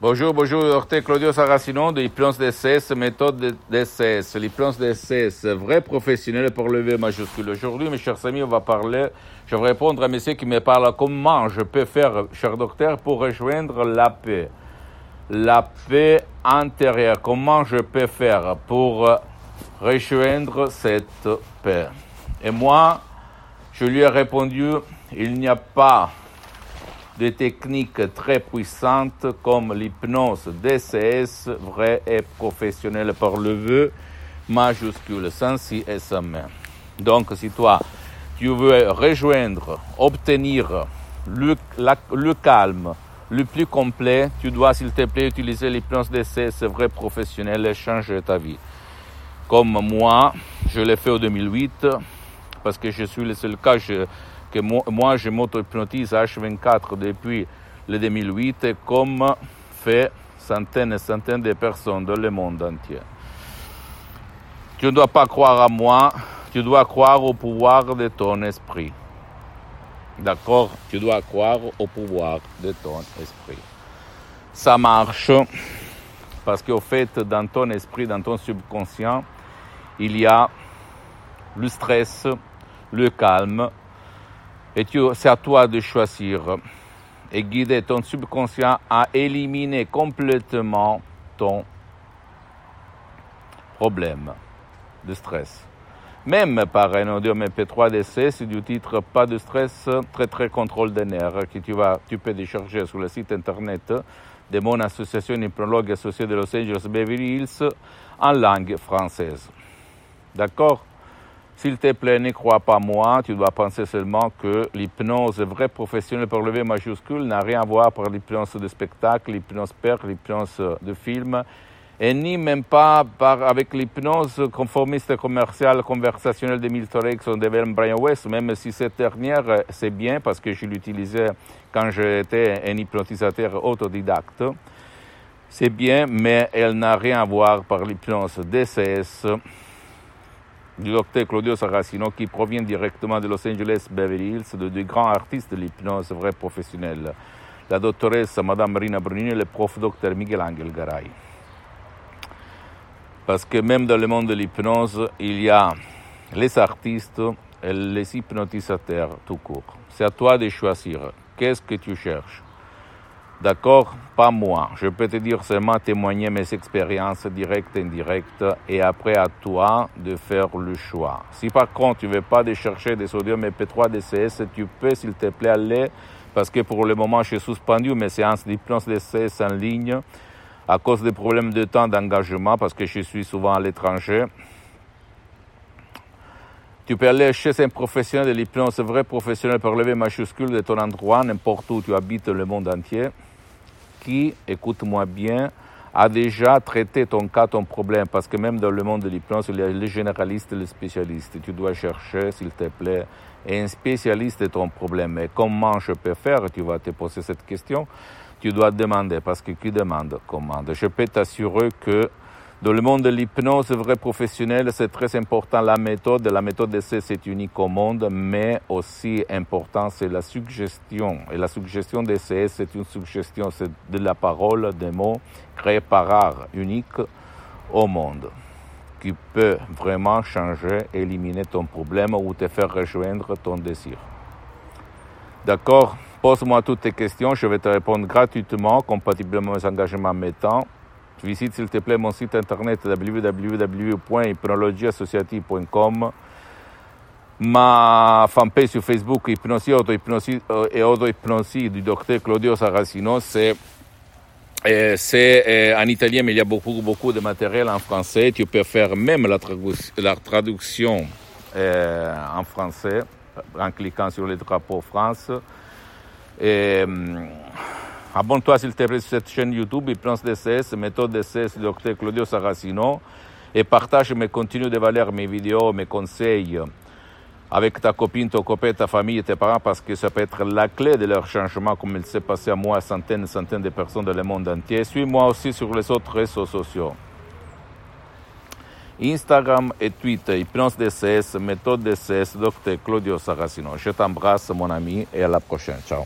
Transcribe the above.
Bonjour, bonjour, docteur Claudio Saracino de l'hypnose DCS, méthode DCS. L'hypnose DCS, vrai professionnel pour lever majuscule. Aujourd'hui, mes chers amis, on va parler, je vais répondre à monsieur qui me parle comment je peux faire, cher docteur, pour rejoindre la paix. La paix intérieure, comment je peux faire pour rejoindre cette paix? Et moi, je lui ai répondu, il n'y a pas des techniques très puissantes comme l'hypnose DCS, vrai et professionnelle par le vœu majuscule, sans si et sans main. Donc, si toi, tu veux rejoindre, obtenir le, calme le plus complet, tu dois, s'il te plaît, utiliser l'hypnose DCS vrai professionnel et changer ta vie. Comme moi, je l'ai fait en 2008, parce que je suis le seul cas, je, que moi, je m'auto-hypnotise H24 depuis le 2008, comme fait centaines et centaines de personnes dans le monde entier. Tu ne dois pas croire à moi, tu dois croire au pouvoir de ton esprit. D'accord? Tu dois croire au pouvoir de ton esprit. Ça marche parce qu'au fait, dans ton esprit, dans ton subconscient, il y a le stress, le calme, et c'est à toi de choisir et guider ton subconscient à éliminer complètement ton problème de stress. Même par un audio MP3DC, c'est du titre Pas de stress, très très contrôle des nerfs, que tu, vas, tu peux décharger sur le site internet de mon association hypnologue associée de Los Angeles Beverly Hills en langue française. D'accord? S'il te plaît, ne crois pas moi, tu dois penser seulement que l'hypnose vraie professionnelle pour lever majuscule n'a rien à voir avec l'hypnose de spectacle, l'hypnose père, l'hypnose de film, et ni même pas par, avec l'hypnose conformiste commerciale conversationnelle de Milton Erickson de Brian West, même si cette dernière, c'est bien parce que je l'utilisais quand j'étais un hypnotisateur autodidacte. C'est bien, mais elle n'a rien à voir par l'hypnose DCS du docteur Claudio Saracino qui provient directement de Los Angeles Beverly Hills, de deux grands artistes de l'hypnose vrai professionnel, la doctoresse Madame Marina Brunini et le prof docteur Miguel Angel Garay. Parce que même dans le monde de l'hypnose, il y a les artistes et les hypnotisateurs tout court. C'est à toi de choisir. Qu'est-ce que tu cherches? D'accord Pas moi. Je peux te dire seulement témoigner mes expériences directes et indirectes et après à toi de faire le choix. Si par contre tu veux pas de chercher des sodium EP3 DCS, tu peux s'il te plaît aller parce que pour le moment j'ai suspendu mes séances d'hypnose DCS en ligne à cause des problèmes de temps d'engagement parce que je suis souvent à l'étranger. Tu peux aller chez un professionnel de l'hypnose, vrai professionnel pour lever majuscule de ton endroit, n'importe où tu habites le monde entier qui, écoute-moi bien, a déjà traité ton cas, ton problème, parce que même dans le monde de l'hypnose, il y a les généralistes et les spécialistes. Tu dois chercher, s'il te plaît, un spécialiste de ton problème. Et comment je peux faire? Tu vas te poser cette question. Tu dois demander, parce que qui demande commande. Je peux t'assurer que dans le monde de l'hypnose vrai professionnel, c'est très important la méthode. La méthode d'essai, c'est unique au monde, mais aussi important, c'est la suggestion. Et la suggestion d'essai, c'est une suggestion, c'est de la parole, des mots créés par art, unique au monde, qui peut vraiment changer, éliminer ton problème ou te faire rejoindre ton désir. D'accord? Pose-moi toutes tes questions, je vais te répondre gratuitement, compatiblement aux engagements mettant. Visite s'il te plaît mon site internet www.hypnologieassociative.com, ma fanpage sur Facebook Hypnosie Auto-Hypnosie euh, et Auto-Hypnosie du docteur Claudio Saracino. C'est euh, euh, en italien, mais il y a beaucoup, beaucoup de matériel en français. Tu peux faire même la, traduction en français en cliquant sur le drapeau France. Et, Abonne-toi s'il te plaît sur cette chaîne YouTube, Hypnose DCS, méthode DCS, docteur Claudio Saracino, et partage mes contenus de valeur, mes vidéos, mes conseils avec ta copine, ton copain, ta famille tes parents parce que ça peut être la clé de leur changement comme il s'est passé à moi, à centaines et centaines de personnes dans le monde entier. Suis-moi aussi sur les autres réseaux sociaux. Instagram et Twitter, Hypnose DCS, méthode DCS, docteur Claudio Saracino. Je t'embrasse mon ami et à la prochaine. Ciao.